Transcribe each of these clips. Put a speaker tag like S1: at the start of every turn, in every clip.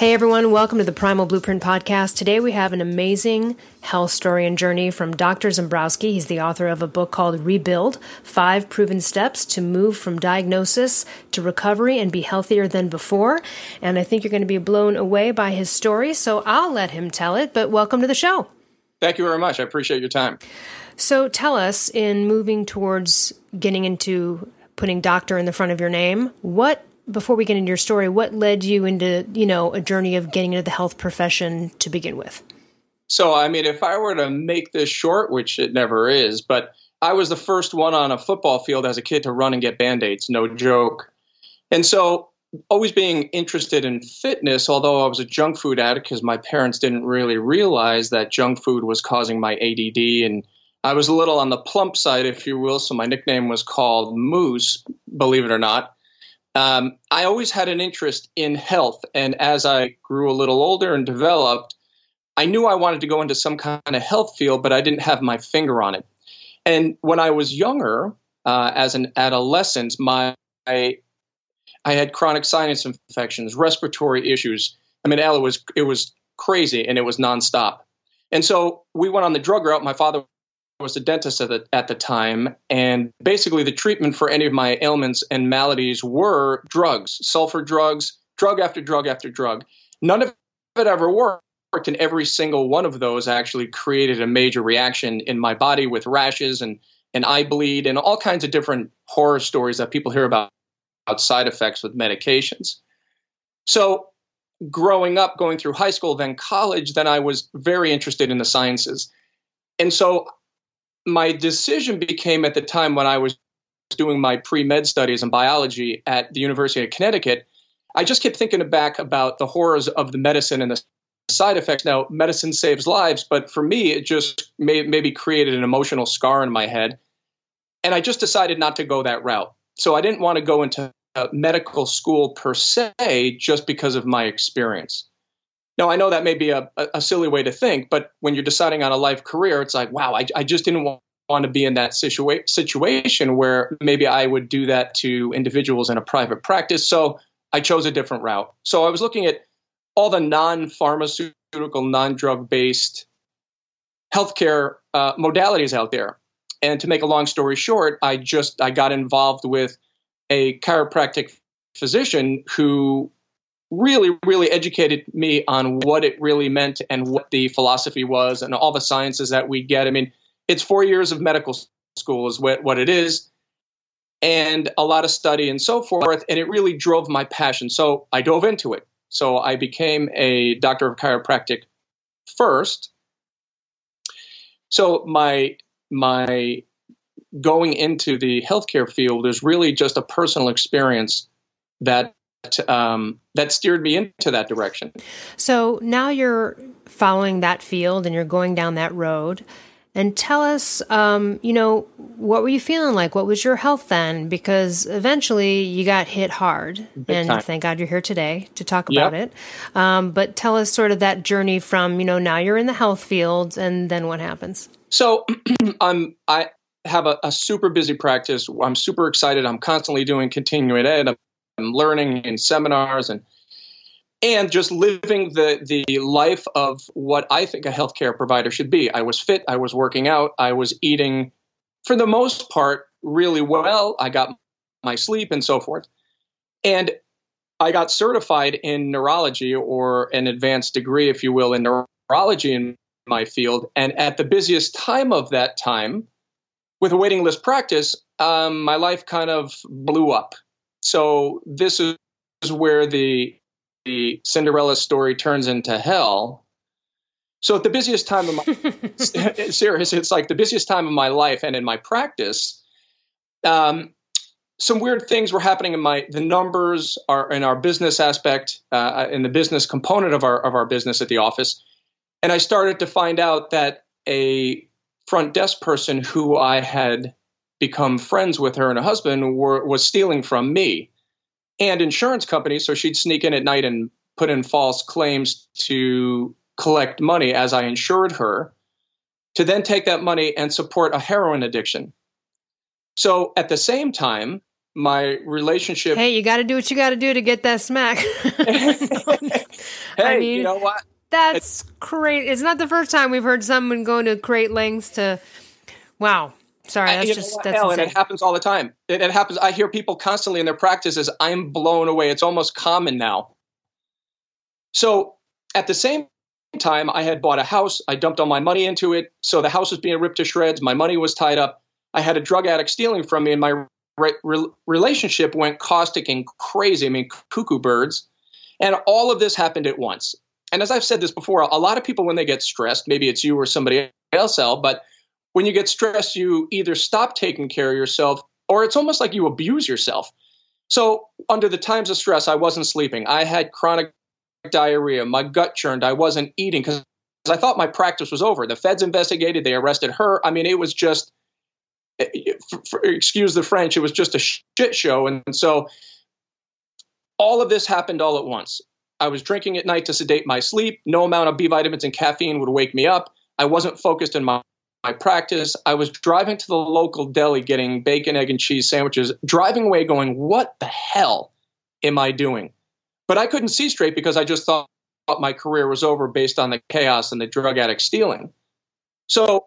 S1: Hey everyone, welcome to the Primal Blueprint Podcast. Today we have an amazing health story and journey from Dr. Zembroski. He's the author of a book called Rebuild Five Proven Steps to Move from Diagnosis to Recovery and Be Healthier Than Before. And I think you're going to be blown away by his story, so I'll let him tell it. But welcome to the show.
S2: Thank you very much. I appreciate your time.
S1: So tell us, in moving towards getting into putting doctor in the front of your name, what before we get into your story, what led you into, you know, a journey of getting into the health profession to begin with?
S2: So, I mean, if I were to make this short, which it never is, but I was the first one on a football field as a kid to run and get band aids, no joke. And so, always being interested in fitness, although I was a junk food addict because my parents didn't really realize that junk food was causing my ADD. And I was a little on the plump side, if you will. So, my nickname was called Moose, believe it or not um, I always had an interest in health. And as I grew a little older and developed, I knew I wanted to go into some kind of health field, but I didn't have my finger on it. And when I was younger, uh, as an adolescent, my I, I had chronic sinus infections, respiratory issues. I mean, it was it was crazy and it was nonstop. And so we went on the drug route. My father was a dentist at the, at the time, and basically the treatment for any of my ailments and maladies were drugs, sulfur drugs, drug after drug after drug. None of it ever worked, and every single one of those actually created a major reaction in my body with rashes and, and eye bleed and all kinds of different horror stories that people hear about, about side effects with medications. So growing up, going through high school, then college, then I was very interested in the sciences. And so my decision became at the time when I was doing my pre med studies in biology at the University of Connecticut. I just kept thinking back about the horrors of the medicine and the side effects. Now, medicine saves lives, but for me, it just may, maybe created an emotional scar in my head. And I just decided not to go that route. So I didn't want to go into uh, medical school per se just because of my experience. Now, I know that may be a, a silly way to think, but when you're deciding on a life career, it's like, wow, I, I just didn't want want to be in that situa- situation where maybe I would do that to individuals in a private practice. So I chose a different route. So I was looking at all the non pharmaceutical, non drug based healthcare uh, modalities out there. And to make a long story short, I just I got involved with a chiropractic physician who really, really educated me on what it really meant and what the philosophy was and all the sciences that we get. I mean, it's four years of medical school, is what, what it is, and a lot of study and so forth. And it really drove my passion. So I dove into it. So I became a doctor of chiropractic first. So my my going into the healthcare field is really just a personal experience that um, that steered me into that direction.
S1: So now you're following that field and you're going down that road. And tell us, um, you know, what were you feeling like? What was your health then? Because eventually you got hit hard, Big and time. thank God you're here today to talk about yep. it. Um, but tell us sort of that journey from, you know, now you're in the health field, and then what happens?
S2: So, I'm I have a, a, super busy practice. I'm super excited. I'm constantly doing continuing ed. I'm learning in seminars and and just living the the life of what I think a healthcare provider should be. I was fit, I was working out, I was eating for the most part really well. I got my sleep and so forth. And I got certified in neurology or an advanced degree, if you will, in neurology in my field. And at the busiest time of that time, with a waiting list practice, um, my life kind of blew up so this is where the the Cinderella story turns into hell. So at the busiest time of my serious, it's like the busiest time of my life and in my practice. Um, some weird things were happening in my the numbers are in our business aspect uh, in the business component of our of our business at the office, and I started to find out that a front desk person who I had become friends with her and her husband were, was stealing from me and insurance companies. So she'd sneak in at night and put in false claims to collect money as I insured her to then take that money and support a heroin addiction. So at the same time, my relationship.
S1: Hey, you got to do what you got to do to get that smack.
S2: hey, I mean, you know what?
S1: That's great. It's not the first time we've heard someone going to great lengths to. Wow. Sorry, that's just that's
S2: hell, and it happens all the time. It, it happens. I hear people constantly in their practices. I'm blown away. It's almost common now. So at the same time, I had bought a house. I dumped all my money into it. So the house was being ripped to shreds. My money was tied up. I had a drug addict stealing from me, and my re- re- relationship went caustic and crazy. I mean, cuckoo birds. And all of this happened at once. And as I've said this before, a lot of people, when they get stressed, maybe it's you or somebody else, but when you get stressed, you either stop taking care of yourself or it's almost like you abuse yourself. So, under the times of stress, I wasn't sleeping. I had chronic diarrhea. My gut churned. I wasn't eating because I thought my practice was over. The feds investigated. They arrested her. I mean, it was just, eh, eh, excuse the French, it was just a shit show. And, and so, all of this happened all at once. I was drinking at night to sedate my sleep. No amount of B vitamins and caffeine would wake me up. I wasn't focused in my my practice. I was driving to the local deli getting bacon, egg, and cheese sandwiches, driving away going, What the hell am I doing? But I couldn't see straight because I just thought my career was over based on the chaos and the drug addict stealing. So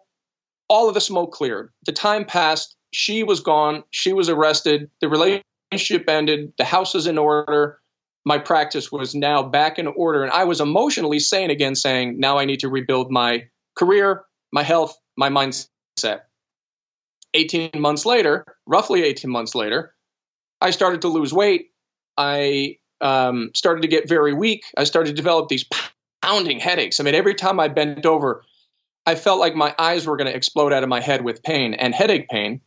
S2: all of the smoke cleared. The time passed. She was gone. She was arrested. The relationship ended. The house was in order. My practice was now back in order. And I was emotionally sane again, saying, Now I need to rebuild my career, my health, my mindset. 18 months later, roughly 18 months later, I started to lose weight. I um, started to get very weak. I started to develop these pounding headaches. I mean, every time I bent over, I felt like my eyes were going to explode out of my head with pain and headache pain.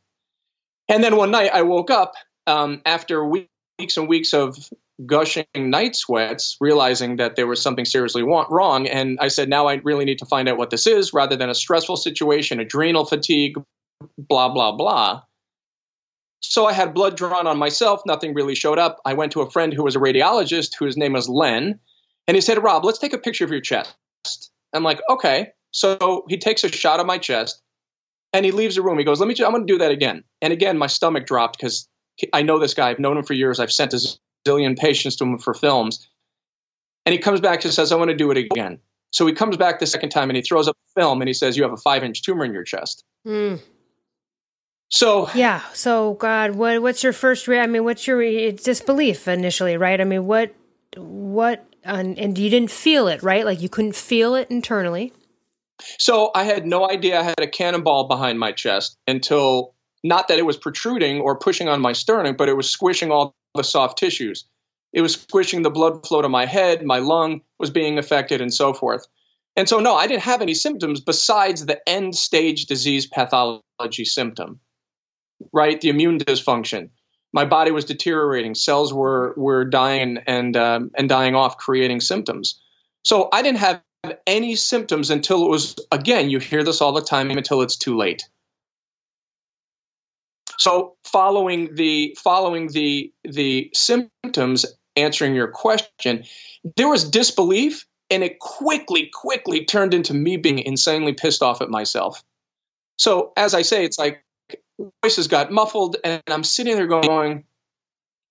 S2: And then one night I woke up um, after weeks and weeks of gushing night sweats, realizing that there was something seriously wrong. And I said, now I really need to find out what this is rather than a stressful situation, adrenal fatigue, blah, blah, blah. So I had blood drawn on myself. Nothing really showed up. I went to a friend who was a radiologist whose name was Len. And he said, Rob, let's take a picture of your chest. I'm like, okay. So he takes a shot of my chest and he leaves the room. He goes, let me, I'm going to do that again. And again, my stomach dropped because I know this guy. I've known him for years. I've sent his zillion patients to him for films. And he comes back and says, I want to do it again. So he comes back the second time and he throws up a film and he says, You have a five inch tumor in your chest. Mm. So
S1: yeah. So God, what what's your first? Re- I mean, what's your disbelief initially, right? I mean, what what and, and you didn't feel it, right? Like you couldn't feel it internally.
S2: So I had no idea I had a cannonball behind my chest until not that it was protruding or pushing on my sternum, but it was squishing all the soft tissues. It was squishing the blood flow to my head, my lung was being affected, and so forth. And so, no, I didn't have any symptoms besides the end stage disease pathology symptom, right? The immune dysfunction. My body was deteriorating. Cells were were dying and um, and dying off, creating symptoms. So I didn't have any symptoms until it was again. You hear this all the time until it's too late. So following the following the the symptoms, answering your question, there was disbelief, and it quickly, quickly turned into me being insanely pissed off at myself. So as I say, it's like voices got muffled, and I'm sitting there going,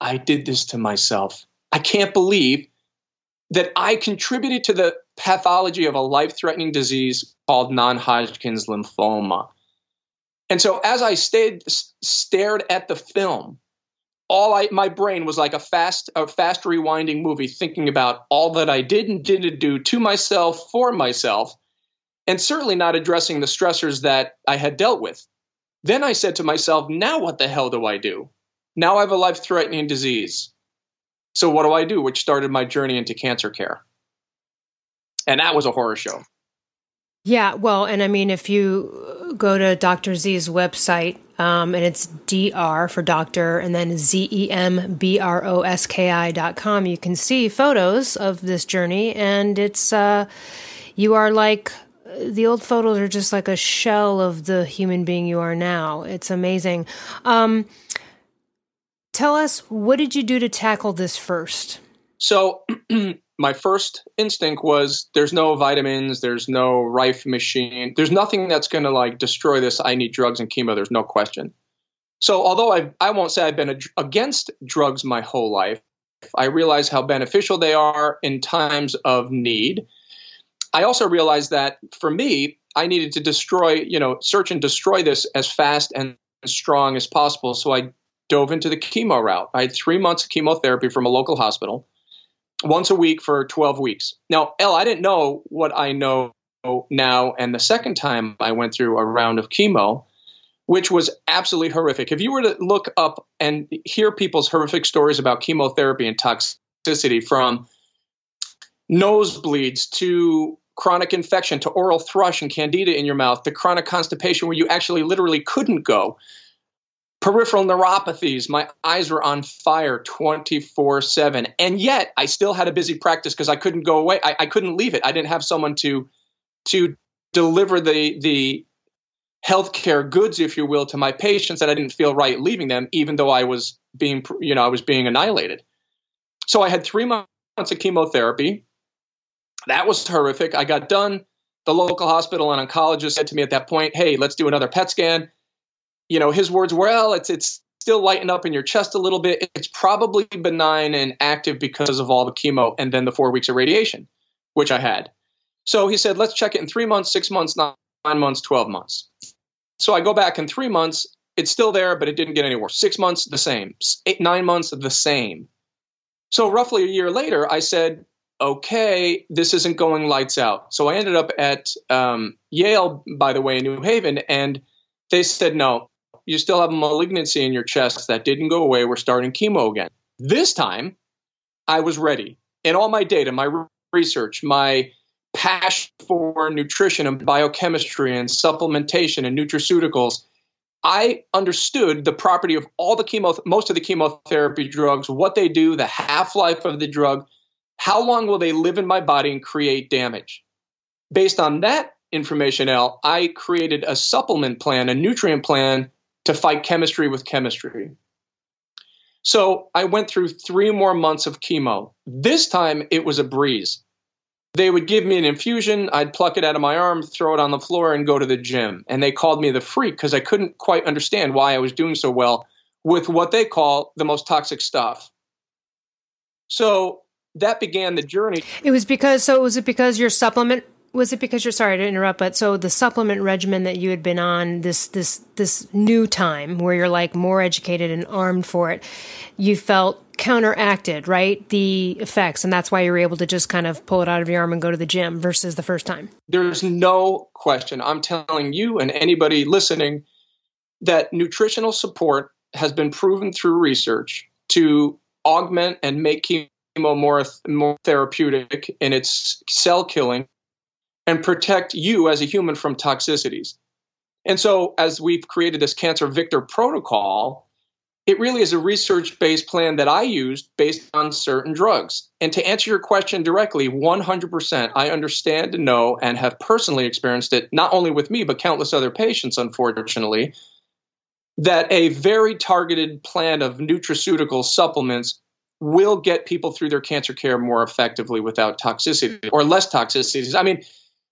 S2: I did this to myself. I can't believe that I contributed to the pathology of a life threatening disease called non Hodgkin's lymphoma. And so as I stayed stared at the film, all I my brain was like a fast a fast rewinding movie thinking about all that I did and didn't do to myself for myself and certainly not addressing the stressors that I had dealt with. Then I said to myself, now what the hell do I do? Now I have a life threatening disease. So what do I do? Which started my journey into cancer care. And that was a horror show.
S1: Yeah, well, and I mean, if you go to Dr. Z's website, um, and it's DR for doctor, and then Z E M B R O S K I dot com, you can see photos of this journey, and it's, uh, you are like the old photos are just like a shell of the human being you are now. It's amazing. Um, tell us, what did you do to tackle this first?
S2: So, my first instinct was there's no vitamins, there's no Rife machine, there's nothing that's going to like destroy this. I need drugs and chemo. There's no question. So, although I I won't say I've been against drugs my whole life, I realize how beneficial they are in times of need. I also realized that for me, I needed to destroy, you know, search and destroy this as fast and strong as possible. So I dove into the chemo route. I had three months of chemotherapy from a local hospital, once a week for 12 weeks. Now, Elle, I didn't know what I know now. And the second time I went through a round of chemo, which was absolutely horrific. If you were to look up and hear people's horrific stories about chemotherapy and toxicity from nosebleeds to chronic infection to oral thrush and candida in your mouth to chronic constipation where you actually literally couldn't go peripheral neuropathies my eyes were on fire 24 7 and yet i still had a busy practice because i couldn't go away I, I couldn't leave it i didn't have someone to to deliver the the healthcare goods, if you will, to my patients that I didn't feel right leaving them, even though I was being, you know, I was being annihilated. So I had three months of chemotherapy. That was horrific. I got done. The local hospital and oncologist said to me at that point, "Hey, let's do another PET scan." You know, his words, "Well, it's it's still lighting up in your chest a little bit. It's probably benign and active because of all the chemo and then the four weeks of radiation, which I had." So he said, "Let's check it in three months, six months, nine months, twelve months." So I go back in three months, it's still there, but it didn't get any worse. Six months, the same. Eight, nine months, the same. So roughly a year later, I said, okay, this isn't going lights out. So I ended up at um, Yale, by the way, in New Haven, and they said, no, you still have a malignancy in your chest that didn't go away. We're starting chemo again. This time, I was ready. And all my data, my research, my passion for nutrition and biochemistry and supplementation and nutraceuticals, I understood the property of all the chemo, most of the chemotherapy drugs, what they do, the half life of the drug, how long will they live in my body and create damage. Based on that information, Elle, I created a supplement plan, a nutrient plan to fight chemistry with chemistry. So I went through three more months of chemo. This time it was a breeze they would give me an infusion. I'd pluck it out of my arm, throw it on the floor, and go to the gym. And they called me the freak because I couldn't quite understand why I was doing so well with what they call the most toxic stuff. So that began the journey.
S1: It was because, so was it because your supplement was it because you're sorry to interrupt but so the supplement regimen that you had been on this this this new time where you're like more educated and armed for it you felt counteracted right? The effects and that's why you were able to just kind of pull it out of your arm and go to the gym versus the first time.
S2: There's no question. I'm telling you and anybody listening that nutritional support has been proven through research to augment and make chemo more more therapeutic in its cell killing and protect you as a human from toxicities. And so, as we've created this Cancer Victor protocol, it really is a research based plan that I used based on certain drugs. And to answer your question directly, 100%, I understand and know and have personally experienced it, not only with me, but countless other patients, unfortunately, that a very targeted plan of nutraceutical supplements will get people through their cancer care more effectively without toxicity or less toxicities. I mean,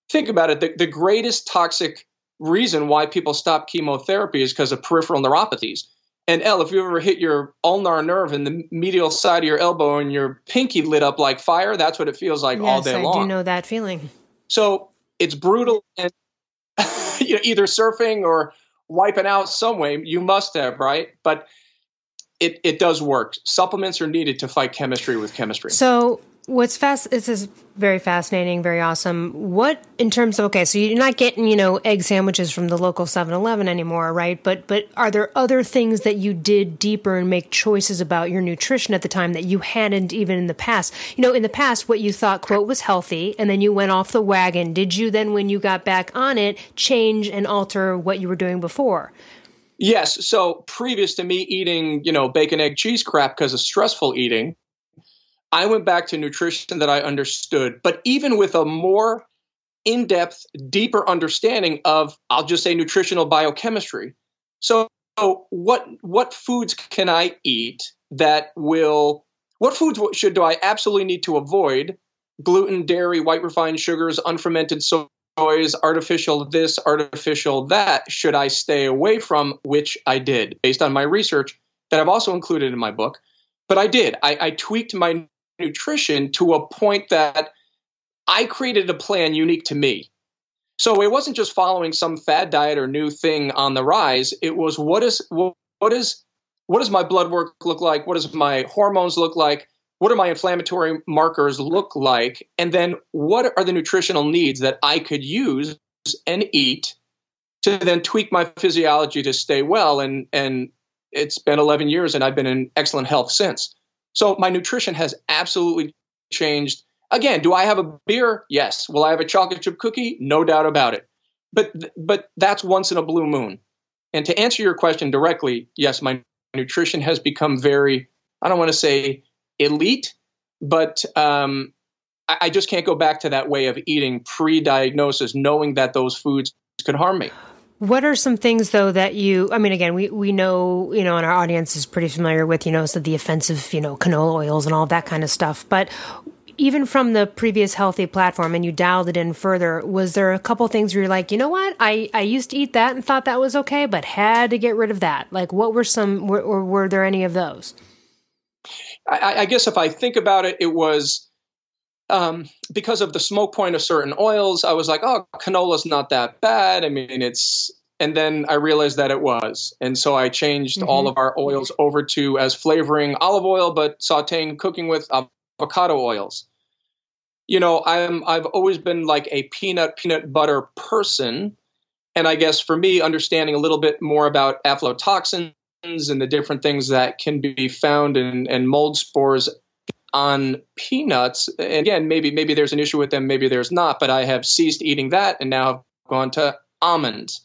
S2: think about it, the, the greatest toxic reason why people stop chemotherapy is because of peripheral neuropathies. And Elle, if you ever hit your ulnar nerve in the medial side of your elbow and your pinky lit up like fire, that's what it feels like
S1: yes,
S2: all day
S1: I
S2: long.
S1: I do know that feeling.
S2: So it's brutal and you know, either surfing or wiping out some way. You must have, right? But it, it does work. Supplements are needed to fight chemistry with chemistry.
S1: So what's fast this is very fascinating very awesome. What in terms of okay so you're not getting you know egg sandwiches from the local 7-eleven anymore right? But but are there other things that you did deeper and make choices about your nutrition at the time that you hadn't even in the past? You know in the past what you thought quote was healthy and then you went off the wagon. Did you then when you got back on it change and alter what you were doing before?
S2: Yes. So previous to me eating you know bacon egg cheese crap because of stressful eating I went back to nutrition that I understood, but even with a more in depth, deeper understanding of, I'll just say, nutritional biochemistry. So, what what foods can I eat that will what foods should do I absolutely need to avoid? Gluten, dairy, white refined sugars, unfermented soys, artificial this, artificial that. Should I stay away from? Which I did based on my research that I've also included in my book. But I did. I, I tweaked my nutrition to a point that I created a plan unique to me. So it wasn't just following some fad diet or new thing on the rise. It was what is what, what is what does my blood work look like? What does my hormones look like? What do my inflammatory markers look like? And then what are the nutritional needs that I could use and eat to then tweak my physiology to stay well? And and it's been 11 years and I've been in excellent health since. So my nutrition has absolutely changed Again, do I have a beer? Yes. Will I have a chocolate chip cookie? No doubt about it. But but that's once in a blue moon. And to answer your question directly, yes, my nutrition has become very I don't want to say elite, but um, I, I just can't go back to that way of eating pre-diagnosis, knowing that those foods could harm me.
S1: What are some things though that you I mean again we we know you know and our audience is pretty familiar with you know so the offensive you know canola oils and all that kind of stuff but even from the previous healthy platform and you dialed it in further, was there a couple things where you're like, you know what, I, I used to eat that and thought that was okay, but had to get rid of that? Like, what were some, were, or were there any of those?
S2: I, I guess if I think about it, it was um, because of the smoke point of certain oils. I was like, oh, canola's not that bad. I mean, it's, and then I realized that it was. And so I changed mm-hmm. all of our oils over to as flavoring olive oil, but sauteing, cooking with avocado oils. You know, I'm I've always been like a peanut peanut butter person, and I guess for me, understanding a little bit more about aflatoxins and the different things that can be found in, in mold spores on peanuts. And again, maybe maybe there's an issue with them, maybe there's not. But I have ceased eating that and now have gone to almonds.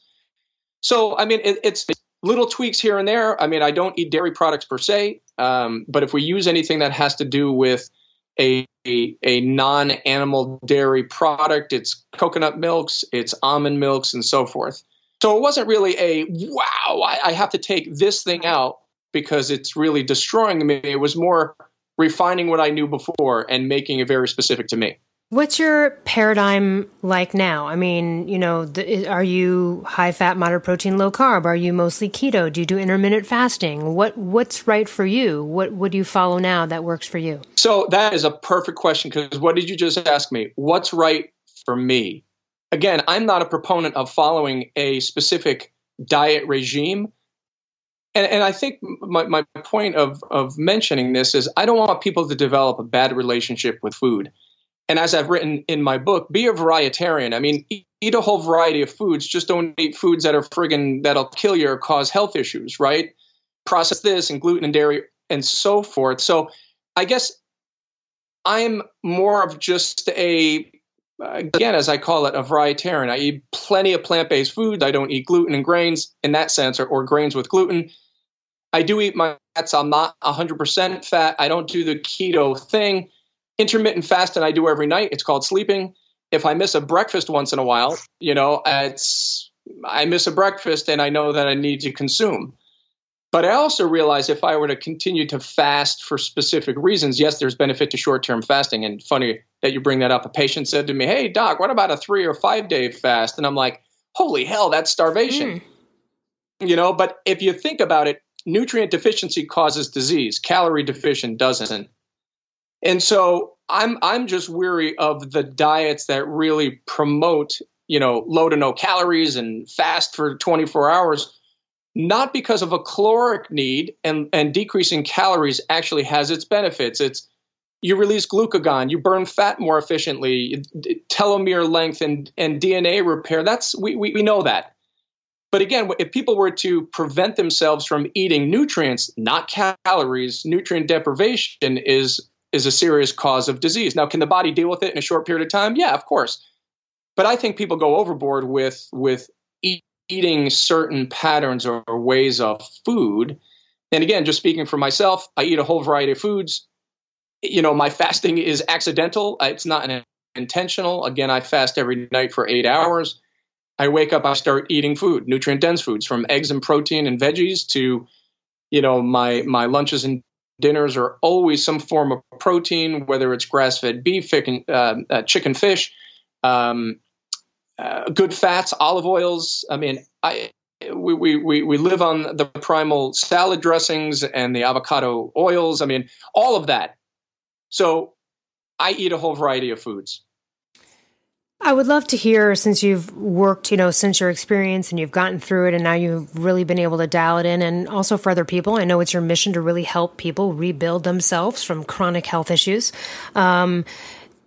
S2: So I mean, it, it's little tweaks here and there. I mean, I don't eat dairy products per se, um, but if we use anything that has to do with a, a, a non animal dairy product. It's coconut milks, it's almond milks, and so forth. So it wasn't really a wow, I, I have to take this thing out because it's really destroying me. It was more refining what I knew before and making it very specific to me.
S1: What's your paradigm like now? I mean, you know, the, are you high fat, moderate protein, low carb? Are you mostly keto? Do you do intermittent fasting? What What's right for you? What do you follow now that works for you?
S2: So that is a perfect question because what did you just ask me? What's right for me? Again, I'm not a proponent of following a specific diet regime. And, and I think my, my point of, of mentioning this is I don't want people to develop a bad relationship with food and as I've written in my book, be a varietarian. I mean, eat a whole variety of foods. Just don't eat foods that are friggin' that'll kill you or cause health issues, right? Process this and gluten and dairy and so forth. So I guess I'm more of just a again, as I call it, a varietarian. I eat plenty of plant-based foods. I don't eat gluten and grains in that sense, or, or grains with gluten. I do eat my fats. I'm not 100% fat. I don't do the keto thing intermittent fasting I do every night. It's called sleeping. If I miss a breakfast once in a while, you know, it's I miss a breakfast and I know that I need to consume. But I also realize if I were to continue to fast for specific reasons, yes, there's benefit to short term fasting. And funny that you bring that up. A patient said to me, Hey, doc, what about a three or five day fast? And I'm like, Holy hell, that's starvation. Mm. You know, but if you think about it, nutrient deficiency causes disease, calorie deficient doesn't. And so I'm I'm just weary of the diets that really promote, you know, low to no calories and fast for 24 hours. Not because of a caloric need and, and decreasing calories actually has its benefits. It's you release glucagon, you burn fat more efficiently, telomere length and, and DNA repair. That's we, we, we know that. But again, if people were to prevent themselves from eating nutrients, not calories, nutrient deprivation is is a serious cause of disease. Now, can the body deal with it in a short period of time? Yeah, of course. But I think people go overboard with with eat, eating certain patterns or, or ways of food. And again, just speaking for myself, I eat a whole variety of foods. You know, my fasting is accidental. It's not an intentional. Again, I fast every night for eight hours. I wake up, I start eating food, nutrient dense foods, from eggs and protein and veggies to, you know, my my lunches and dinners are always some form of protein, whether it's grass fed beef, chicken, uh, uh, chicken, fish, um, uh, good fats, olive oils. I mean, I we, we, we live on the primal salad dressings and the avocado oils. I mean, all of that. So I eat a whole variety of foods.
S1: I would love to hear since you've worked, you know, since your experience and you've gotten through it and now you've really been able to dial it in and also for other people. I know it's your mission to really help people rebuild themselves from chronic health issues. Um,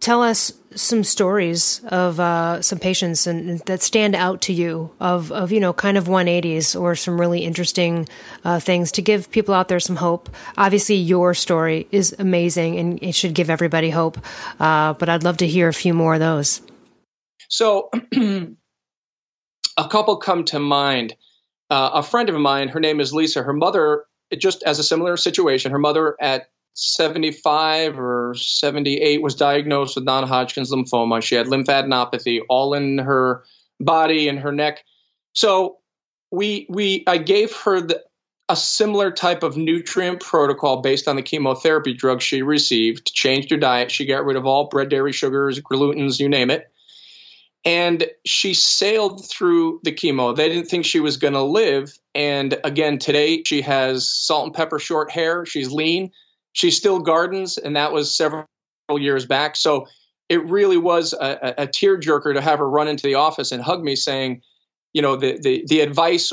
S1: tell us some stories of uh, some patients and that stand out to you of, of you know kind of 180s or some really interesting uh, things to give people out there some hope obviously your story is amazing and it should give everybody hope uh, but i'd love to hear a few more of those
S2: so, a couple come to mind. Uh, a friend of mine, her name is Lisa. Her mother, just as a similar situation, her mother at 75 or 78 was diagnosed with non-Hodgkin's lymphoma. She had lymphadenopathy all in her body and her neck. So we we I gave her the, a similar type of nutrient protocol based on the chemotherapy drugs she received. Changed her diet. She got rid of all bread, dairy, sugars, glutens, you name it and she sailed through the chemo. They didn't think she was going to live. And again, today she has salt and pepper short hair. She's lean. She still gardens, and that was several years back. So it really was a, a tearjerker to have her run into the office and hug me, saying, you know, the, the, the advice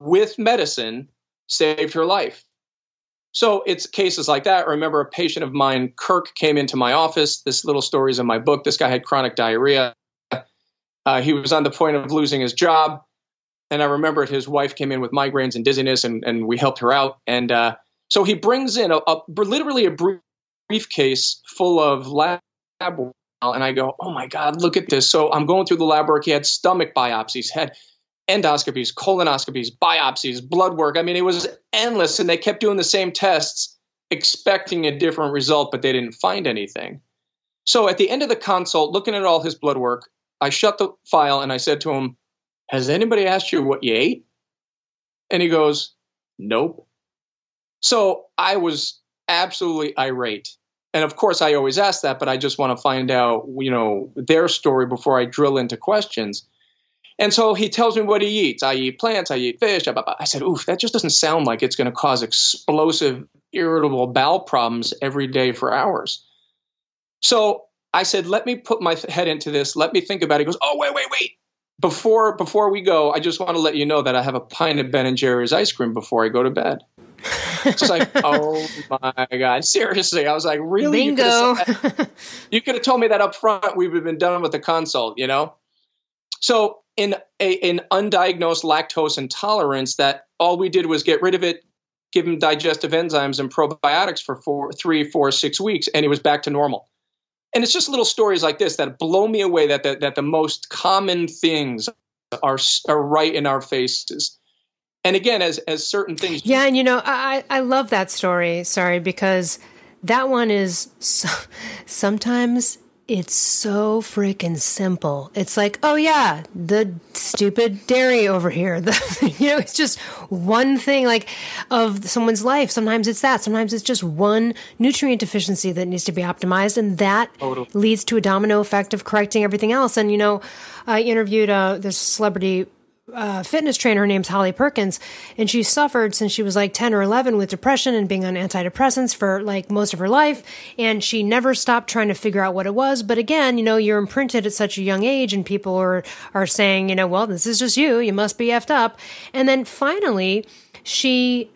S2: with medicine saved her life. So it's cases like that. I remember a patient of mine, Kirk, came into my office. This little story is in my book. This guy had chronic diarrhea uh, he was on the point of losing his job. And I remembered his wife came in with migraines and dizziness, and, and we helped her out. And uh, so he brings in a, a, literally a briefcase full of lab work. And I go, oh my God, look at this. So I'm going through the lab work. He had stomach biopsies, had endoscopies, colonoscopies, biopsies, blood work. I mean, it was endless. And they kept doing the same tests, expecting a different result, but they didn't find anything. So at the end of the consult, looking at all his blood work, I shut the file and I said to him, Has anybody asked you what you ate? And he goes, Nope. So I was absolutely irate. And of course, I always ask that, but I just want to find out, you know, their story before I drill into questions. And so he tells me what he eats. I eat plants, I eat fish. I said, oof, that just doesn't sound like it's going to cause explosive, irritable bowel problems every day for hours. So I said, let me put my head into this. Let me think about it. He goes, oh, wait, wait, wait. Before before we go, I just want to let you know that I have a pint of Ben and Jerry's ice cream before I go to bed. it's like, oh my god, seriously. I was like, really?
S1: Bingo.
S2: You could have told me that up front. We would have been done with the consult, you know. So in a, an undiagnosed lactose intolerance, that all we did was get rid of it, give him digestive enzymes and probiotics for four, three, four, six weeks, and he was back to normal and it's just little stories like this that blow me away that the, that the most common things are are right in our faces. And again as as certain things
S1: yeah and you know i i love that story sorry because that one is so, sometimes it's so freaking simple. It's like, oh yeah, the stupid dairy over here. The, you know, it's just one thing like of someone's life. Sometimes it's that. Sometimes it's just one nutrient deficiency that needs to be optimized, and that totally. leads to a domino effect of correcting everything else. And you know, I interviewed uh, this celebrity uh, fitness trainer. Her name's Holly Perkins, and she suffered since she was like 10 or 11 with depression and being on antidepressants for like most of her life. And she never stopped trying to figure out what it was. But again, you know, you're imprinted at such a young age, and people are, are saying, you know, well, this is just you. You must be effed up. And then finally, she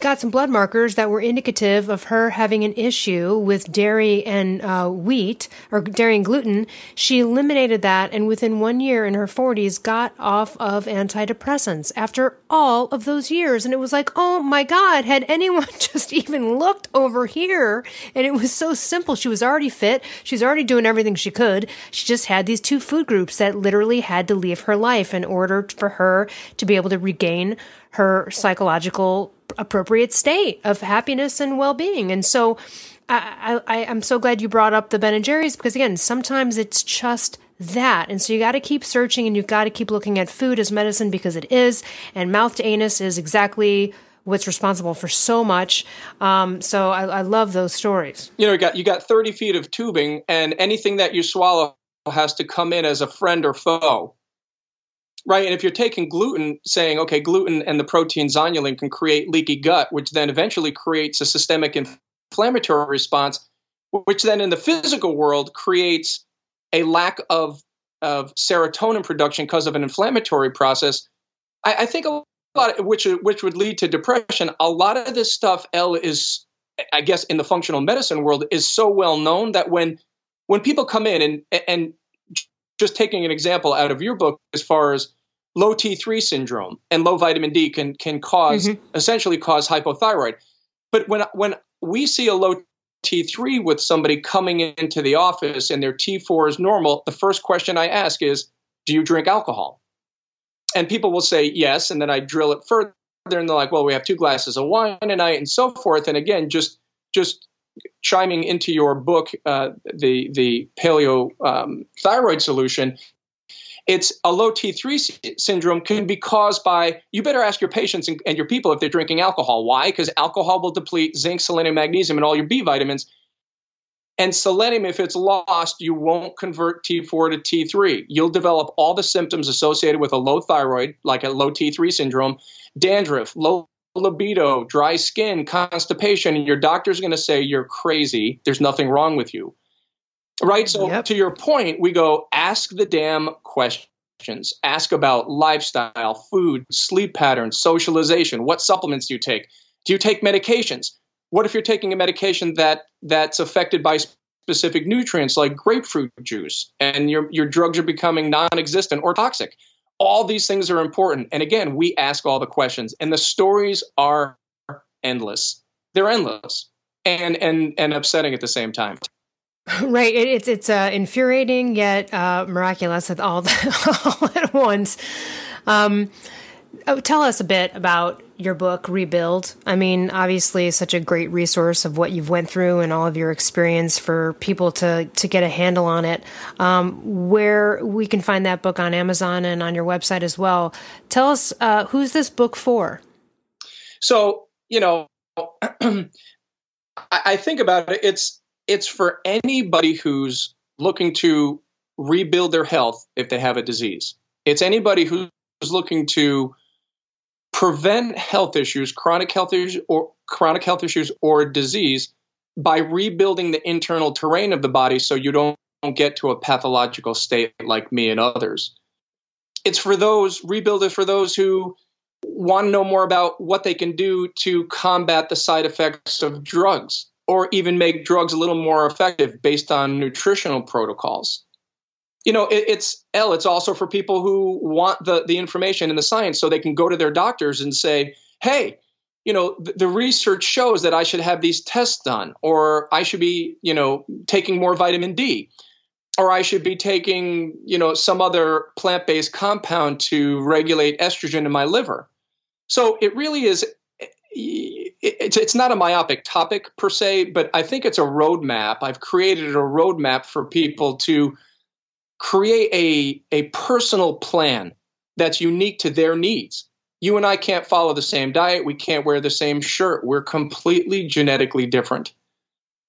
S1: got some blood markers that were indicative of her having an issue with dairy and uh, wheat or dairy and gluten. She eliminated that and within one year in her 40s got off of antidepressants after all of those years. And it was like, oh my God, had anyone just even looked over here? And it was so simple. She was already fit. She's already doing everything she could. She just had these two food groups that literally had to leave her life in order for her to be able to regain her psychological appropriate state of happiness and well-being. And so I, I, I'm so glad you brought up the Ben and Jerry's because again, sometimes it's just that. And so you got to keep searching and you've got to keep looking at food as medicine because it is. And mouth to anus is exactly what's responsible for so much. Um, so I, I, love those stories.
S2: You know, you got you got 30 feet of tubing, and anything that you swallow has to come in as a friend or foe. Right, and if you're taking gluten, saying okay, gluten and the protein zonulin can create leaky gut, which then eventually creates a systemic inflammatory response, which then in the physical world creates a lack of of serotonin production because of an inflammatory process. I, I think a lot, of, which which would lead to depression. A lot of this stuff, Elle is, I guess, in the functional medicine world, is so well known that when when people come in and and just taking an example out of your book, as far as low T3 syndrome and low vitamin D can can cause mm-hmm. essentially cause hypothyroid. But when when we see a low T3 with somebody coming into the office and their T4 is normal, the first question I ask is, do you drink alcohol? And people will say yes, and then I drill it further, and they're like, well, we have two glasses of wine a night, and so forth. And again, just just chiming into your book, uh, the the paleo um, thyroid solution, it's a low T3 syndrome can be caused by, you better ask your patients and, and your people if they're drinking alcohol. Why? Because alcohol will deplete zinc, selenium, magnesium, and all your B vitamins. And selenium, if it's lost, you won't convert T4 to T3. You'll develop all the symptoms associated with a low thyroid, like a low T3 syndrome, dandruff, low libido, dry skin, constipation, and your doctor's going to say you're crazy. There's nothing wrong with you. Right? So, yep. to your point, we go ask the damn questions. Ask about lifestyle, food, sleep patterns, socialization. What supplements do you take? Do you take medications? What if you're taking a medication that that's affected by specific nutrients like grapefruit juice and your your drugs are becoming non-existent or toxic? All these things are important. And again, we ask all the questions and the stories are endless. They're endless and and and upsetting at the same time.
S1: Right. It, it's it's uh, infuriating yet uh, miraculous at all, all at once. Um, tell us a bit about your book rebuild. I mean obviously such a great resource of what you've went through and all of your experience for people to to get a handle on it. Um, where we can find that book on amazon and on your website as well. Tell us uh, who's this book for?
S2: So you know I think about it it's it's for anybody who's looking to rebuild their health if they have a disease. It's anybody who's looking to prevent health issues, chronic health issues or chronic health issues or disease by rebuilding the internal terrain of the body so you don't get to a pathological state like me and others. It's for those rebuild is for those who want to know more about what they can do to combat the side effects of drugs or even make drugs a little more effective based on nutritional protocols. You know, it, it's Elle. It's also for people who want the the information and the science, so they can go to their doctors and say, "Hey, you know, the, the research shows that I should have these tests done, or I should be, you know, taking more vitamin D." or I should be taking, you know, some other plant-based compound to regulate estrogen in my liver. So it really is it's it's not a myopic topic per se, but I think it's a roadmap. I've created a roadmap for people to create a a personal plan that's unique to their needs. You and I can't follow the same diet. We can't wear the same shirt. We're completely genetically different.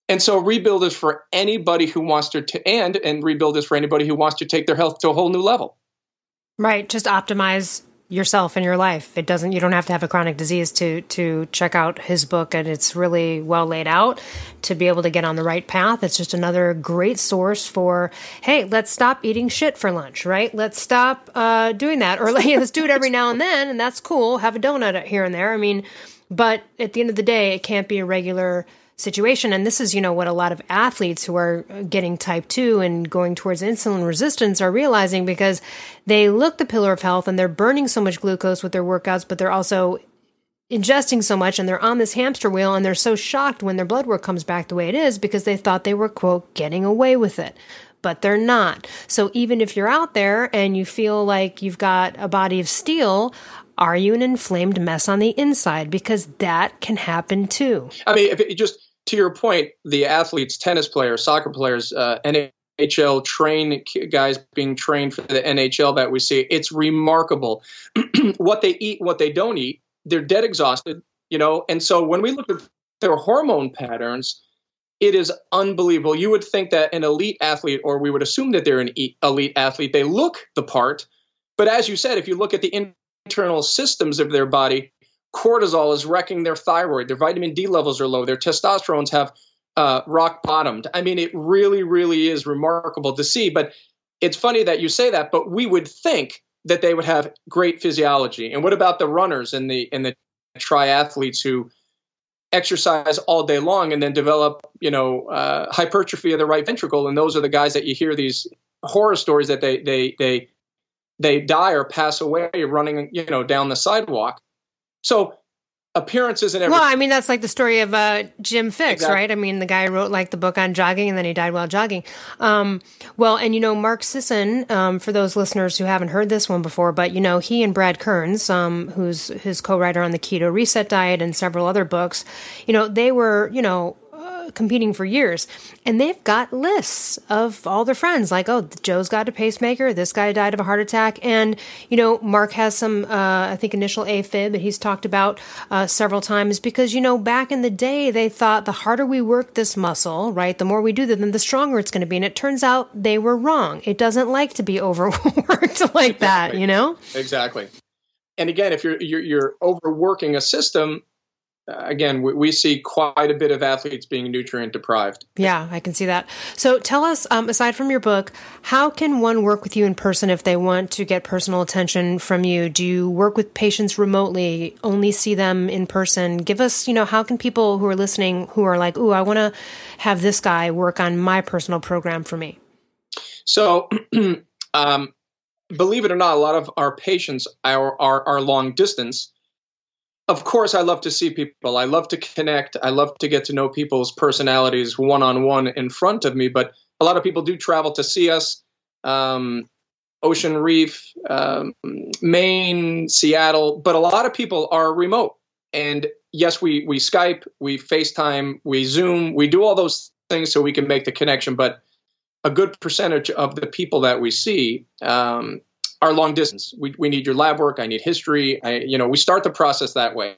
S2: And so rebuild is for anybody who wants to, and and rebuild is for anybody who wants to take their health to a whole new level.
S1: Right. Just optimize yourself in your life. It doesn't you don't have to have a chronic disease to to check out his book and it's really well laid out to be able to get on the right path. It's just another great source for hey, let's stop eating shit for lunch, right? Let's stop uh, doing that or let's do it every now and then and that's cool. Have a donut here and there. I mean, but at the end of the day, it can't be a regular situation. And this is, you know, what a lot of athletes who are getting type 2 and going towards insulin resistance are realizing because they look the pillar of health and they're burning so much glucose with their workouts, but they're also ingesting so much and they're on this hamster wheel and they're so shocked when their blood work comes back the way it is because they thought they were, quote, getting away with it. But they're not. So even if you're out there and you feel like you've got a body of steel, are you an inflamed mess on the inside? Because that can happen too.
S2: I mean, just to your point, the athletes, tennis players, soccer players, uh, NHL train guys being trained for the NHL that we see, it's remarkable what they eat, what they don't eat. They're dead exhausted, you know. And so when we look at their hormone patterns, it is unbelievable. You would think that an elite athlete, or we would assume that they're an elite athlete, they look the part. But as you said, if you look at the internal systems of their body, cortisol is wrecking their thyroid, their vitamin D levels are low, their testosterones have uh, rock bottomed. I mean, it really, really is remarkable to see. But it's funny that you say that, but we would think that they would have great physiology. And what about the runners and the and the triathletes who exercise all day long and then develop, you know, uh, hypertrophy of the right ventricle? And those are the guys that you hear these horror stories that they they they they die or pass away running, you know, down the sidewalk. So appearances and everything.
S1: Well, I mean, that's like the story of uh, Jim Fixx, exactly. right? I mean, the guy wrote like the book on jogging and then he died while jogging. Um, well, and you know, Mark Sisson, um, for those listeners who haven't heard this one before, but you know, he and Brad Kearns, um, who's his co-writer on the Keto Reset Diet and several other books, you know, they were, you know, competing for years, and they've got lists of all their friends. Like, oh, Joe's got a pacemaker. This guy died of a heart attack, and you know, Mark has some, uh, I think, initial AFib that he's talked about uh, several times because you know, back in the day, they thought the harder we work this muscle, right, the more we do that, then the stronger it's going to be. And it turns out they were wrong. It doesn't like to be overworked like that, you know.
S2: Exactly. And again, if you're, you're, you're overworking a system, again, we, we, see quite a bit of athletes being nutrient deprived.
S1: Yeah, I can see that. So tell us, um, aside from your book, how can one work with you in person if they want to get personal attention from you? Do you work with patients remotely, only see them in person? Give us, you know, how can people who are listening who are like, ooh, I want to have this guy work on my personal program for me?
S2: So, um, believe it or not, a lot of our patients are, are, are long distance of course, I love to see people. I love to connect. I love to get to know people's personalities one on one in front of me. But a lot of people do travel to see us. Um, Ocean Reef, um, Maine, Seattle, but a lot of people are remote. And yes, we we Skype, we FaceTime, we Zoom, we do all those things so we can make the connection. But a good percentage of the people that we see um, are long distance. We, we need your lab work. I need history. I, you know, we start the process that way.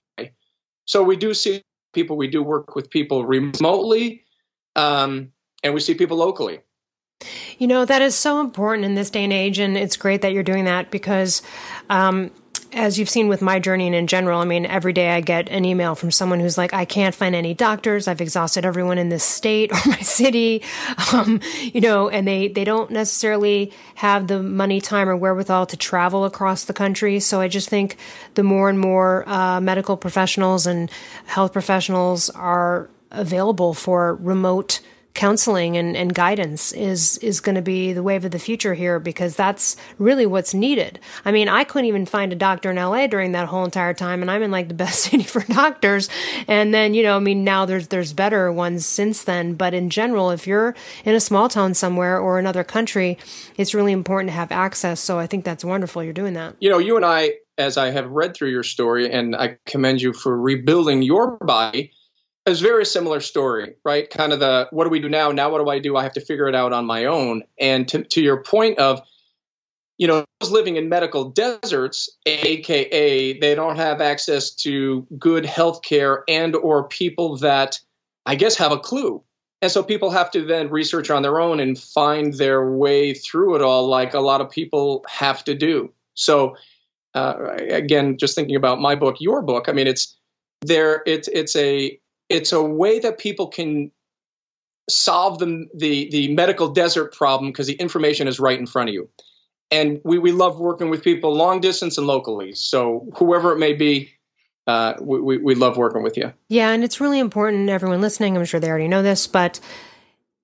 S2: So we do see people. We do work with people remotely, um, and we see people locally.
S1: You know that is so important in this day and age, and it's great that you're doing that because. Um, as you've seen with my journey and in general, I mean, every day I get an email from someone who's like, I can't find any doctors. I've exhausted everyone in this state or my city. Um, you know, and they, they don't necessarily have the money, time, or wherewithal to travel across the country. So I just think the more and more uh, medical professionals and health professionals are available for remote counseling and, and guidance is is going to be the wave of the future here because that's really what's needed. I mean, I couldn't even find a doctor in LA during that whole entire time, and I'm in like the best city for doctors. And then you know, I mean, now there's there's better ones since then. But in general, if you're in a small town somewhere or another country, it's really important to have access. So I think that's wonderful. You're doing that.
S2: You know, you and I, as I have read through your story, and I commend you for rebuilding your body it's a very similar story, right? Kind of the what do we do now? Now what do I do? I have to figure it out on my own. And to, to your point of, you know, living in medical deserts, aka they don't have access to good health care and or people that I guess have a clue. And so people have to then research on their own and find their way through it all, like a lot of people have to do. So, uh, again, just thinking about my book, your book. I mean, it's there. It's it's a it's a way that people can solve the the, the medical desert problem because the information is right in front of you. And we, we love working with people long distance and locally. So whoever it may be, uh, we, we love working with you.
S1: Yeah, and it's really important, everyone listening, I'm sure they already know this, but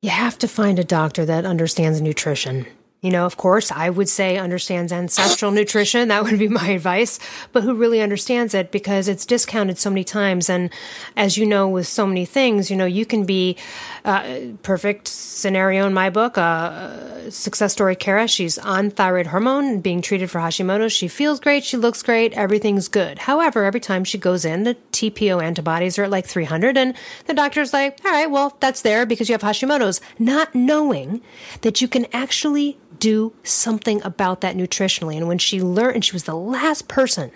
S1: you have to find a doctor that understands nutrition you know, of course, I would say understands ancestral nutrition. That would be my advice, but who really understands it because it's discounted so many times. And as you know, with so many things, you know, you can be uh, perfect scenario in my book. Uh, success story Kara, she's on thyroid hormone being treated for Hashimoto's. She feels great. She looks great. Everything's good. However, every time she goes in, the TPO antibodies are at like 300 and the doctor's like, all right, well, that's there because you have Hashimoto's, not knowing that you can actually do something about that nutritionally. And when she learned, and she was the last person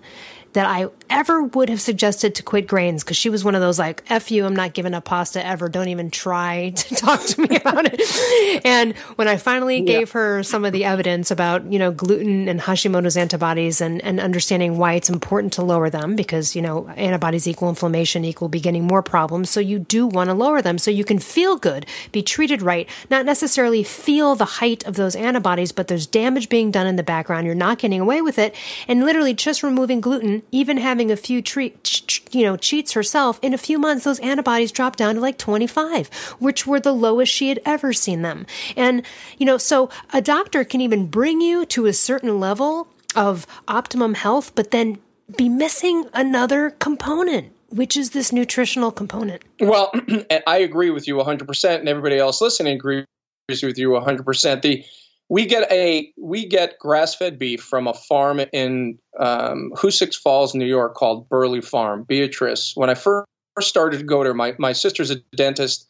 S1: that I ever would have suggested to quit grains because she was one of those like, F you, I'm not giving up pasta ever. Don't even try to talk to me about it. And when I finally yeah. gave her some of the evidence about, you know, gluten and Hashimoto's antibodies and, and understanding why it's important to lower them because, you know, antibodies equal inflammation equal beginning more problems. So you do want to lower them so you can feel good, be treated right, not necessarily feel the height of those antibodies, but there's damage being done in the background. You're not getting away with it. And literally just removing gluten, even having a few treat, you know, cheats herself, in a few months, those antibodies dropped down to like 25, which were the lowest she had ever seen them. And, you know, so a doctor can even bring you to a certain level of optimum health, but then be missing another component which is this nutritional component.
S2: Well, I agree with you 100%, and everybody else listening agrees with you 100%. The we get a we get grass fed beef from a farm in um, Hoosick Falls, New York, called Burley Farm. Beatrice, when I first started to go there, my my sister's a dentist,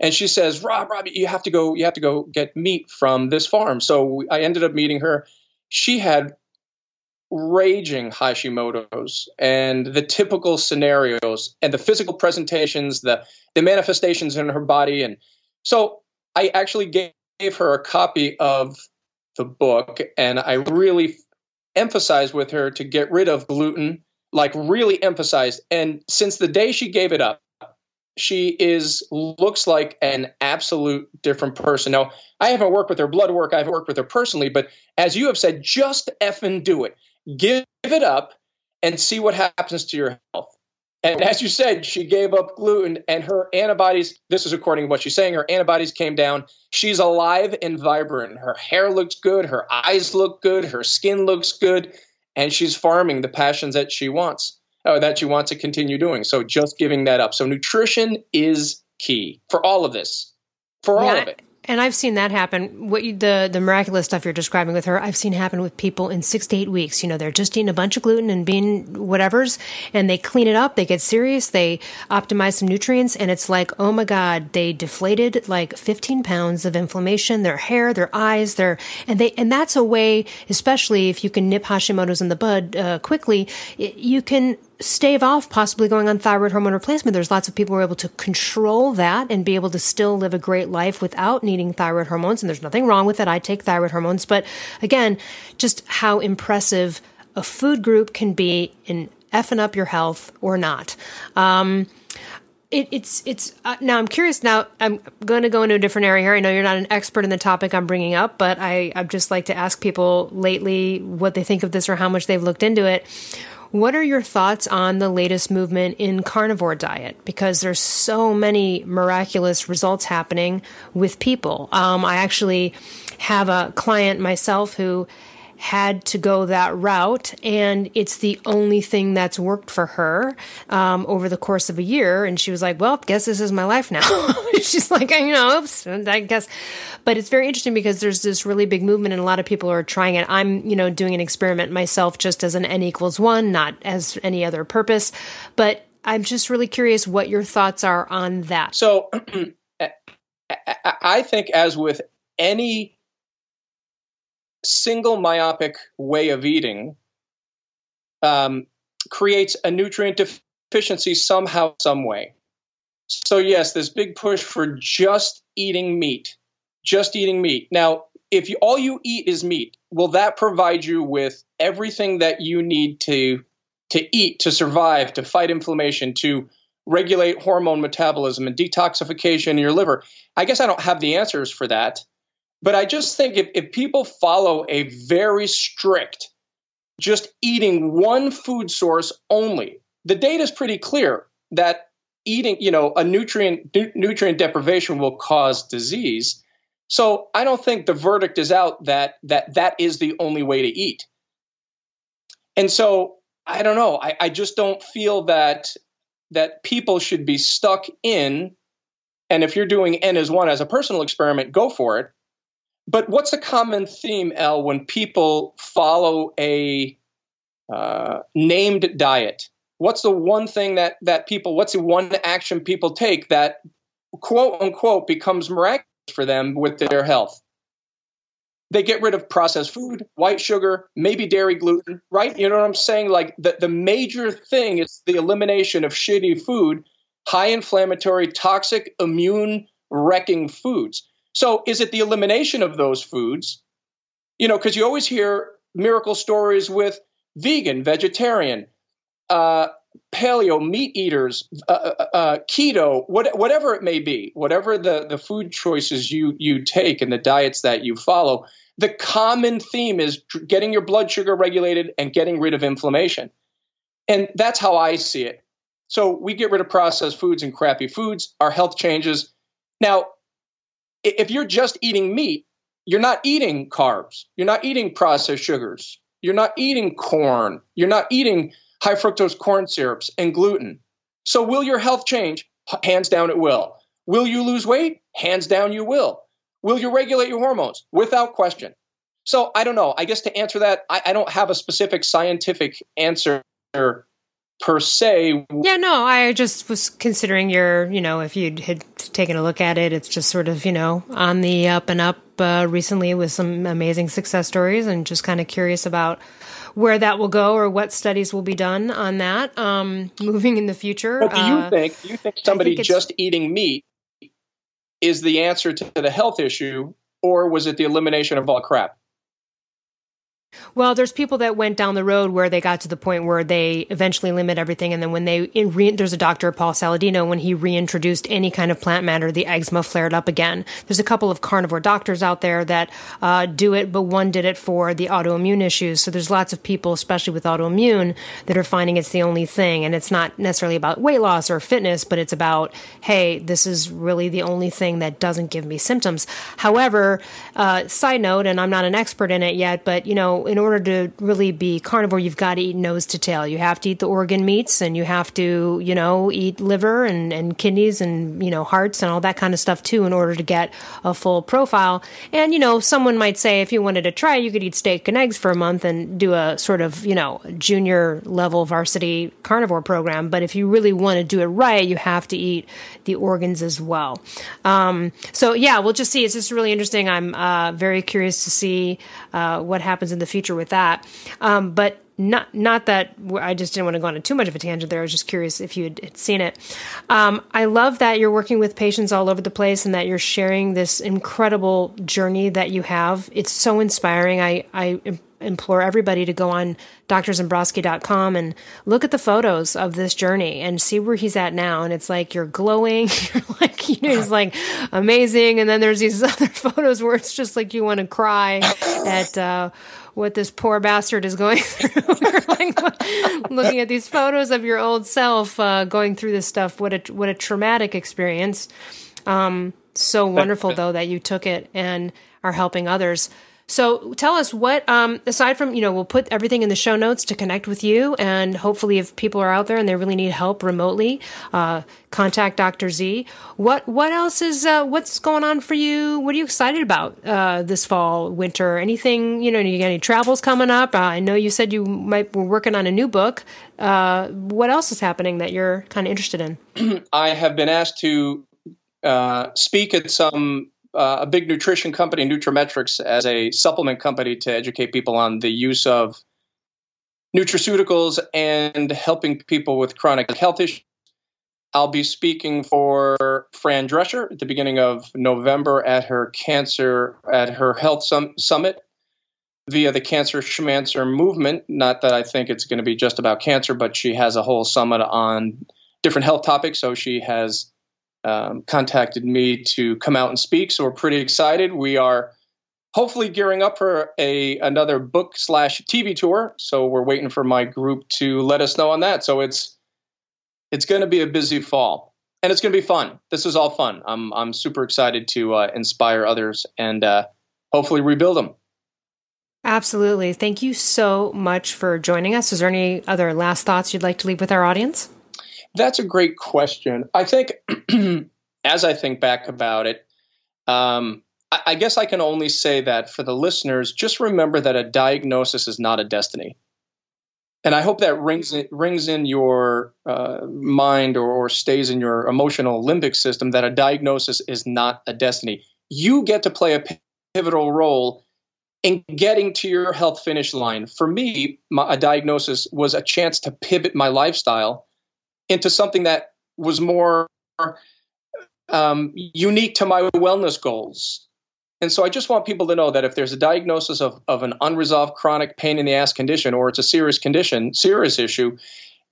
S2: and she says, "Rob, Rob, you have to go. You have to go get meat from this farm." So I ended up meeting her. She had raging Hashimoto's and the typical scenarios and the physical presentations, the the manifestations in her body, and so I actually gave gave her a copy of the book, and I really emphasized with her to get rid of gluten, like really emphasized. And since the day she gave it up, she is looks like an absolute different person. Now, I haven't worked with her blood work, I haven't worked with her personally, but as you have said, just effing do it. Give it up and see what happens to your health. And as you said, she gave up gluten and her antibodies, this is according to what she's saying, her antibodies came down. She's alive and vibrant. Her hair looks good, her eyes look good, her skin looks good, and she's farming the passions that she wants, or that she wants to continue doing. So just giving that up. So nutrition is key for all of this. For all of it.
S1: And I've seen that happen. What you, the the miraculous stuff you're describing with her, I've seen happen with people in six to eight weeks. You know, they're just eating a bunch of gluten and being whatever's, and they clean it up. They get serious. They optimize some nutrients, and it's like, oh my god, they deflated like 15 pounds of inflammation. Their hair, their eyes, their and they and that's a way, especially if you can nip Hashimoto's in the bud uh, quickly, you can stave off possibly going on thyroid hormone replacement. There's lots of people who are able to control that and be able to still live a great life without needing thyroid hormones. And there's nothing wrong with it. I take thyroid hormones. But again, just how impressive a food group can be in effing up your health or not. Um, it, it's it's uh, now I'm curious now I'm going to go into a different area here. I know you're not an expert in the topic I'm bringing up, but I I'd just like to ask people lately what they think of this or how much they've looked into it. What are your thoughts on the latest movement in carnivore diet? Because there's so many miraculous results happening with people. Um, I actually have a client myself who had to go that route, and it's the only thing that's worked for her um, over the course of a year. And she was like, "Well, guess this is my life now." She's like, "You know, oops, I guess." But it's very interesting because there's this really big movement, and a lot of people are trying it. I'm, you know, doing an experiment myself, just as an n equals one, not as any other purpose. But I'm just really curious what your thoughts are on that.
S2: So, I think, as with any single myopic way of eating um, creates a nutrient deficiency somehow, some way. So, yes, this big push for just eating meat, just eating meat. Now, if you, all you eat is meat, will that provide you with everything that you need to to eat to survive, to fight inflammation, to regulate hormone metabolism and detoxification in your liver? I guess I don't have the answers for that. But I just think if, if people follow a very strict, just eating one food source only, the data is pretty clear that eating, you know, a nutrient nutrient deprivation will cause disease. So I don't think the verdict is out that that that is the only way to eat. And so I don't know. I, I just don't feel that that people should be stuck in. And if you're doing N as one as a personal experiment, go for it. But what's a common theme, Elle, when people follow a uh, named diet? What's the one thing that that people? What's the one action people take that quote unquote becomes miraculous for them with their health? They get rid of processed food, white sugar, maybe dairy gluten, right? You know what I'm saying? Like the, the major thing is the elimination of shitty food, high inflammatory, toxic, immune wrecking foods. So is it the elimination of those foods? You know, because you always hear miracle stories with vegan, vegetarian, uh, paleo, meat eaters, uh, uh, uh, keto, what, whatever it may be, whatever the, the food choices you, you take and the diets that you follow, the common theme is getting your blood sugar regulated and getting rid of inflammation. And that's how I see it. So we get rid of processed foods and crappy foods, our health changes. Now, if you're just eating meat, you're not eating carbs. You're not eating processed sugars. You're not eating corn. You're not eating high fructose corn syrups and gluten. So, will your health change? Hands down, it will. Will you lose weight? Hands down, you will. Will you regulate your hormones? Without question. So, I don't know. I guess to answer that, I, I don't have a specific scientific answer per se.
S1: Yeah, no, I just was considering your, you know, if you had taken a look at it, it's just sort of, you know, on the up and up uh, recently with some amazing success stories and just kind of curious about where that will go or what studies will be done on that um, moving in the future.
S2: But do you uh, think, do you think somebody think just eating meat is the answer to the health issue or was it the elimination of all crap?
S1: Well, there's people that went down the road where they got to the point where they eventually limit everything, and then when they re- there's a doctor Paul Saladino when he reintroduced any kind of plant matter, the eczema flared up again. There's a couple of carnivore doctors out there that uh, do it, but one did it for the autoimmune issues. So there's lots of people, especially with autoimmune, that are finding it's the only thing, and it's not necessarily about weight loss or fitness, but it's about hey, this is really the only thing that doesn't give me symptoms. However, uh, side note, and I'm not an expert in it yet, but you know in order to really be carnivore, you've got to eat nose to tail. You have to eat the organ meats and you have to, you know, eat liver and, and kidneys and, you know, hearts and all that kind of stuff too in order to get a full profile. And, you know, someone might say if you wanted to try, you could eat steak and eggs for a month and do a sort of, you know, junior level varsity carnivore program. But if you really want to do it right, you have to eat the organs as well. Um, so yeah, we'll just see. It's just really interesting. I'm uh, very curious to see uh, what happens in the future with that. Um, but not not that I just didn't want to go on too much of a tangent there. I was just curious if you had seen it. Um, I love that you're working with patients all over the place and that you're sharing this incredible journey that you have. It's so inspiring. I I implore everybody to go on drzembroski.com and look at the photos of this journey and see where he's at now. And it's like you're glowing, you're like you know, he's like amazing. And then there's these other photos where it's just like you want to cry at. Uh, what this poor bastard is going through. like, looking at these photos of your old self uh, going through this stuff. What a what a traumatic experience. Um, so wonderful though that you took it and are helping others. So tell us what, um, aside from, you know, we'll put everything in the show notes to connect with you. And hopefully, if people are out there and they really need help remotely, uh, contact Dr. Z. What, what else is, uh, what's going on for you? What are you excited about, uh, this fall, winter? Anything, you know, you got any travels coming up? Uh, I know you said you might, were working on a new book. Uh, what else is happening that you're kind of interested in?
S2: I have been asked to, uh, speak at some uh, a big nutrition company, Nutrimetrics, as a supplement company to educate people on the use of nutraceuticals and helping people with chronic health issues. I'll be speaking for Fran Drescher at the beginning of November at her cancer at her health sum- summit via the Cancer Schmancer movement. Not that I think it's going to be just about cancer, but she has a whole summit on different health topics. So she has um, contacted me to come out and speak. So we're pretty excited. We are hopefully gearing up for a another book slash TV tour. So we're waiting for my group to let us know on that. So it's it's going to be a busy fall. and it's going to be fun. This is all fun. I'm I'm super excited to uh, inspire others and uh, hopefully rebuild them.
S1: Absolutely. Thank you so much for joining us. Is there any other last thoughts you'd like to leave with our audience?
S2: That's a great question. I think, as I think back about it, um, I, I guess I can only say that for the listeners, just remember that a diagnosis is not a destiny and I hope that rings in, rings in your uh, mind or, or, stays in your emotional limbic system that a diagnosis is not a destiny. You get to play a pivotal role in getting to your health finish line. For me, my, a diagnosis was a chance to pivot my lifestyle into something that was more um, unique to my wellness goals and so I just want people to know that if there's a diagnosis of, of an unresolved chronic pain in the ass condition or it's a serious condition, serious issue,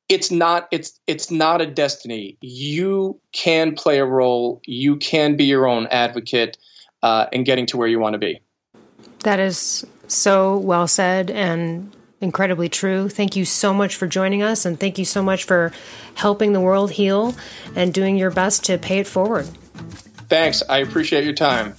S2: it's not it's it's not a destiny. You can play a role. You can be your own advocate uh, in getting to where you want to be.
S1: That is so well said and incredibly true. Thank you so much for joining us, and thank you so much for helping the world heal and doing your best to pay it forward.
S2: Thanks. I appreciate your time.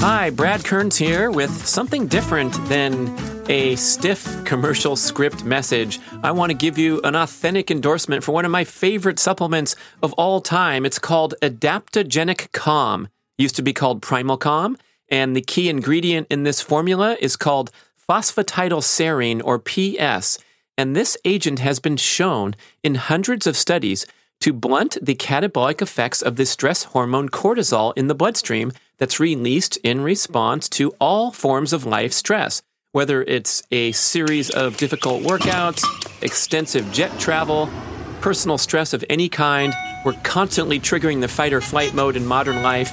S3: Hi, Brad Kearns here with something different than a stiff commercial script message. I want to give you an authentic endorsement for one of my favorite supplements of all time. It's called Adaptogenic Calm. Used to be called Primal Calm, and the key ingredient in this formula is called phosphatidylserine or PS. And this agent has been shown in hundreds of studies to blunt the catabolic effects of the stress hormone cortisol in the bloodstream that's released in response to all forms of life stress, whether it's a series of difficult workouts, extensive jet travel, personal stress of any kind. We're constantly triggering the fight or flight mode in modern life.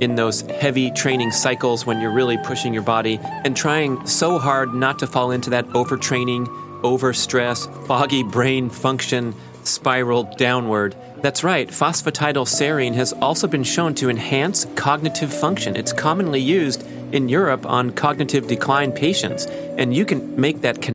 S3: in those heavy training cycles when you're really pushing your body and trying so hard not to fall into that overtraining, overstress, foggy brain function spiral downward. That's right, phosphatidylserine has also been shown to enhance cognitive function. It's commonly used in Europe on cognitive decline patients, and you can make that connection